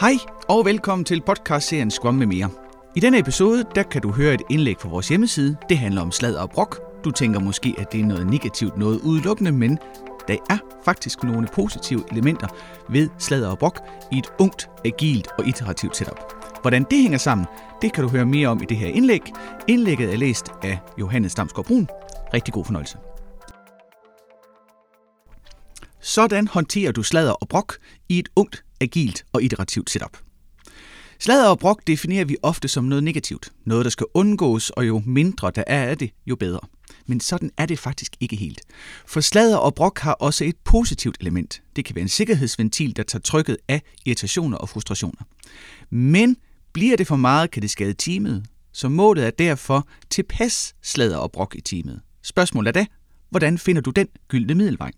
Hej og velkommen til podcastserien Scrum med mere. I denne episode der kan du høre et indlæg fra vores hjemmeside. Det handler om slad og brok. Du tænker måske, at det er noget negativt, noget udelukkende, men der er faktisk nogle positive elementer ved slad og brok i et ungt, agilt og iterativt setup. Hvordan det hænger sammen, det kan du høre mere om i det her indlæg. Indlægget er læst af Johannes Damsgaard Brun. Rigtig god fornøjelse. Sådan håndterer du sladder og brok i et ungt, agilt og iterativt setup. Sladder og brok definerer vi ofte som noget negativt, noget der skal undgås, og jo mindre der er af det, jo bedre. Men sådan er det faktisk ikke helt. For sladder og brok har også et positivt element. Det kan være en sikkerhedsventil, der tager trykket af irritationer og frustrationer. Men bliver det for meget, kan det skade teamet, så målet er derfor tilpas sladder og brok i teamet. Spørgsmålet er da, hvordan finder du den gyldne middelvej?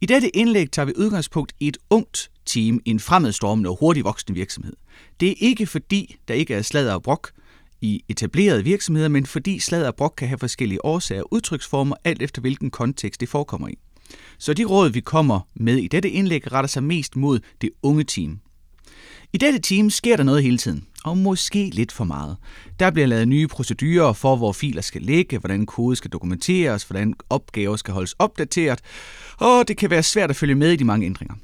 I dette indlæg tager vi udgangspunkt i et ungt team i en fremadstormende og hurtigt voksende virksomhed. Det er ikke fordi, der ikke er sladder og brok i etablerede virksomheder, men fordi sladder og brok kan have forskellige årsager og udtryksformer, alt efter hvilken kontekst det forekommer i. Så de råd, vi kommer med i dette indlæg, retter sig mest mod det unge team. I dette team sker der noget hele tiden, og måske lidt for meget. Der bliver lavet nye procedurer for, hvor filer skal ligge, hvordan kode skal dokumenteres, hvordan opgaver skal holdes opdateret, og det kan være svært at følge med i de mange ændringer.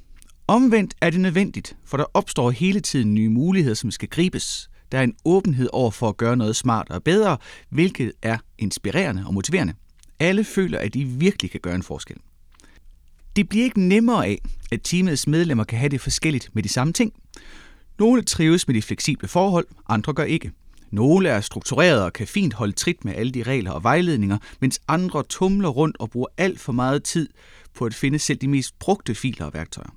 Omvendt er det nødvendigt, for der opstår hele tiden nye muligheder, som skal gribes. Der er en åbenhed over for at gøre noget smart og bedre, hvilket er inspirerende og motiverende. Alle føler, at de virkelig kan gøre en forskel. Det bliver ikke nemmere af, at teamets medlemmer kan have det forskelligt med de samme ting. Nogle trives med de fleksible forhold, andre gør ikke. Nogle er strukturerede og kan fint holde trit med alle de regler og vejledninger, mens andre tumler rundt og bruger alt for meget tid på at finde selv de mest brugte filer og værktøjer.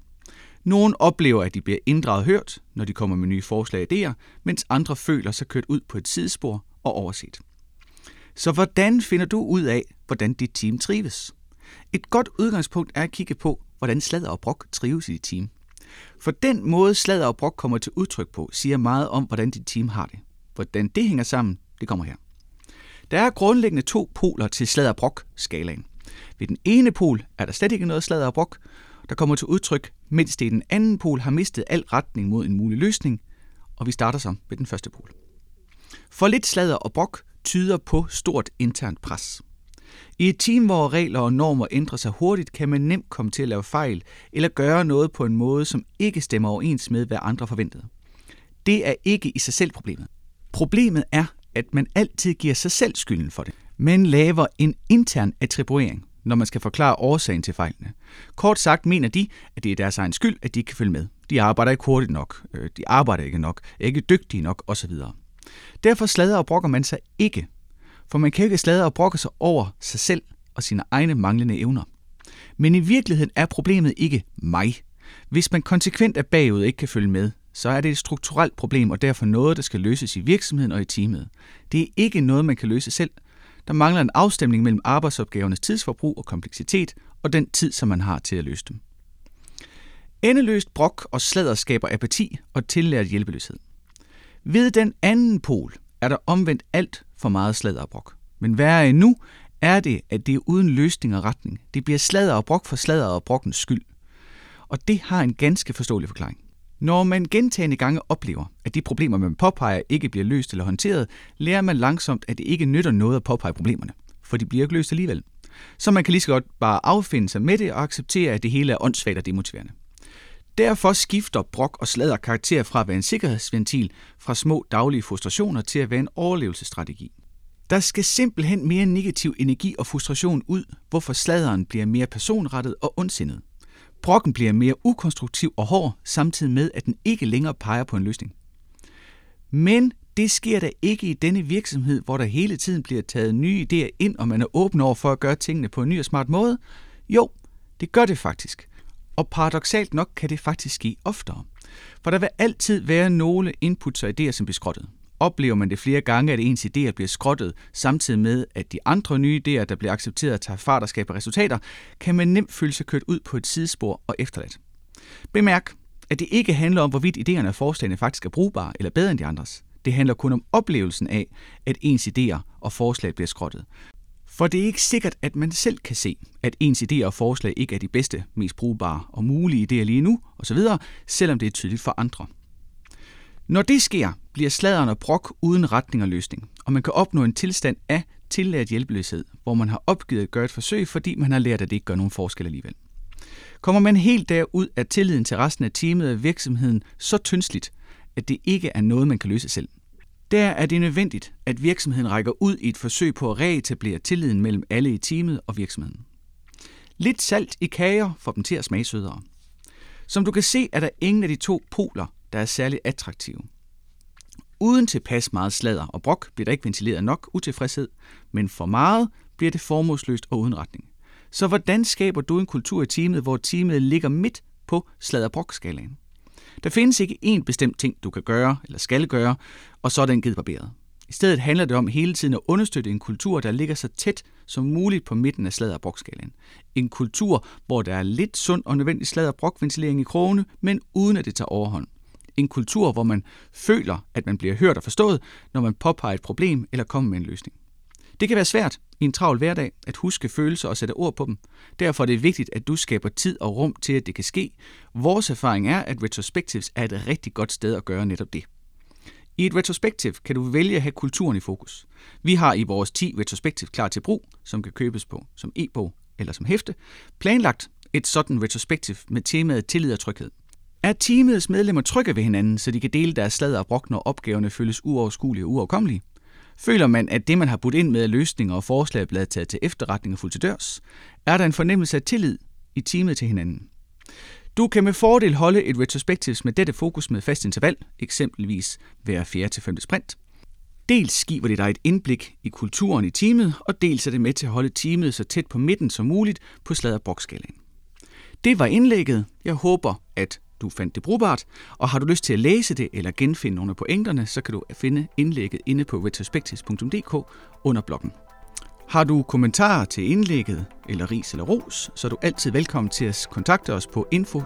Nogle oplever, at de bliver inddraget og hørt, når de kommer med nye forslag og idéer, mens andre føler sig kørt ud på et sidespor og overset. Så hvordan finder du ud af, hvordan dit team trives? Et godt udgangspunkt er at kigge på, hvordan sladder og brok trives i dit team. For den måde sladder og brok kommer til udtryk på, siger meget om, hvordan dit team har det. Hvordan det hænger sammen, det kommer her. Der er grundlæggende to poler til sladder og brok skalaen. Ved den ene pol er der slet ikke noget sladder og brok, der kommer til udtryk, mens det i den anden pol har mistet al retning mod en mulig løsning, og vi starter så med den første pol. For lidt sladder og brok tyder på stort internt pres. I et team, hvor regler og normer ændrer sig hurtigt, kan man nemt komme til at lave fejl eller gøre noget på en måde, som ikke stemmer overens med, hvad andre forventede. Det er ikke i sig selv problemet. Problemet er, at man altid giver sig selv skylden for det. Man laver en intern attribuering, når man skal forklare årsagen til fejlene. Kort sagt mener de, at det er deres egen skyld, at de ikke kan følge med. De arbejder ikke hurtigt nok, øh, de arbejder ikke nok, er ikke dygtige nok osv. Derfor slader og brokker man sig ikke for man kan ikke sladre og brokke sig over sig selv og sine egne manglende evner. Men i virkeligheden er problemet ikke mig. Hvis man konsekvent er bagud og ikke kan følge med, så er det et strukturelt problem og derfor noget, der skal løses i virksomheden og i teamet. Det er ikke noget, man kan løse selv. Der mangler en afstemning mellem arbejdsopgavernes tidsforbrug og kompleksitet og den tid, som man har til at løse dem. Endeløst brok og sladder skaber apati og tillært hjælpeløshed. Ved den anden pol er der omvendt alt for meget sladder og brok. Men værre endnu er det, at det er uden løsning og retning. Det bliver sladder og brok for sladder og brokkens skyld. Og det har en ganske forståelig forklaring. Når man gentagende gange oplever, at de problemer, man påpeger, ikke bliver løst eller håndteret, lærer man langsomt, at det ikke nytter noget at påpege problemerne, for de bliver ikke løst alligevel. Så man kan lige så godt bare affinde sig med det og acceptere, at det hele er åndssvagt og demotiverende. Derfor skifter brok og sladder karakter fra at være en sikkerhedsventil fra små daglige frustrationer til at være en overlevelsesstrategi. Der skal simpelthen mere negativ energi og frustration ud, hvorfor sladeren bliver mere personrettet og ondsindet. Brokken bliver mere ukonstruktiv og hård, samtidig med, at den ikke længere peger på en løsning. Men det sker da ikke i denne virksomhed, hvor der hele tiden bliver taget nye idéer ind, og man er åben over for at gøre tingene på en ny og smart måde. Jo, det gør det faktisk. Og paradoxalt nok kan det faktisk ske oftere. For der vil altid være nogle inputs og idéer, som bliver skrottet. Oplever man det flere gange, at ens idéer bliver skrottet, samtidig med, at de andre nye idéer, der bliver accepteret, tager fart og skaber resultater, kan man nemt føle sig kørt ud på et sidespor og efterladt. Bemærk, at det ikke handler om, hvorvidt idéerne og forslagene faktisk er brugbare eller bedre end de andres. Det handler kun om oplevelsen af, at ens idéer og forslag bliver skrottet. For det er ikke sikkert, at man selv kan se, at ens idéer og forslag ikke er de bedste, mest brugbare og mulige idéer lige nu, osv., selvom det er tydeligt for andre. Når det sker, bliver sladeren og brok uden retning og løsning, og man kan opnå en tilstand af tillært hjælpeløshed, hvor man har opgivet at gøre et forsøg, fordi man har lært, at det ikke gør nogen forskel alligevel. Kommer man helt derud, at tilliden til resten af teamet og virksomheden så tyndsligt, at det ikke er noget, man kan løse selv. Der er det nødvendigt, at virksomheden rækker ud i et forsøg på at reetablere tilliden mellem alle i teamet og virksomheden. Lidt salt i kager får dem til at smage sødere. Som du kan se, er der ingen af de to poler, der er særlig attraktive. Uden tilpas meget sladder og brok bliver der ikke ventileret nok utilfredshed, men for meget bliver det formålsløst og uden retning. Så hvordan skaber du en kultur i teamet, hvor teamet ligger midt på sladderbrok-skalaen? Der findes ikke én bestemt ting, du kan gøre eller skal gøre, og så er den givet barberet. I stedet handler det om hele tiden at understøtte en kultur, der ligger så tæt som muligt på midten af sladderbrokskalaen. En kultur, hvor der er lidt sund og nødvendig sladderbrokventilering i krogene, men uden at det tager overhånd. En kultur, hvor man føler, at man bliver hørt og forstået, når man påpeger et problem eller kommer med en løsning. Det kan være svært i en travl hverdag at huske følelser og sætte ord på dem. Derfor er det vigtigt, at du skaber tid og rum til, at det kan ske. Vores erfaring er, at retrospectives er et rigtig godt sted at gøre netop det. I et retrospektiv kan du vælge at have kulturen i fokus. Vi har i vores 10 retrospektiv klar til brug, som kan købes på som e-bog eller som hæfte, planlagt et sådan retrospektiv med temaet tillid og tryghed. Er teamets medlemmer trygge ved hinanden, så de kan dele deres sladder og brok, når opgaverne føles uoverskuelige og uoverkommelige? Føler man, at det, man har budt ind med løsninger og forslag er blevet taget til efterretning og fuldt til dørs? Er der en fornemmelse af tillid i teamet til hinanden? Du kan med fordel holde et retrospektivs med dette fokus med fast interval, eksempelvis hver 4. til 5. sprint. Dels giver det dig et indblik i kulturen i teamet, og dels er det med til at holde teamet så tæt på midten som muligt på sladderboksskalaen. Det var indlægget. Jeg håber, at du fandt det brugbart, og har du lyst til at læse det eller genfinde nogle af pointerne, så kan du finde indlægget inde på retrospectives.dk under bloggen. Har du kommentarer til indlægget, eller ris eller ros, så er du altid velkommen til at kontakte os på info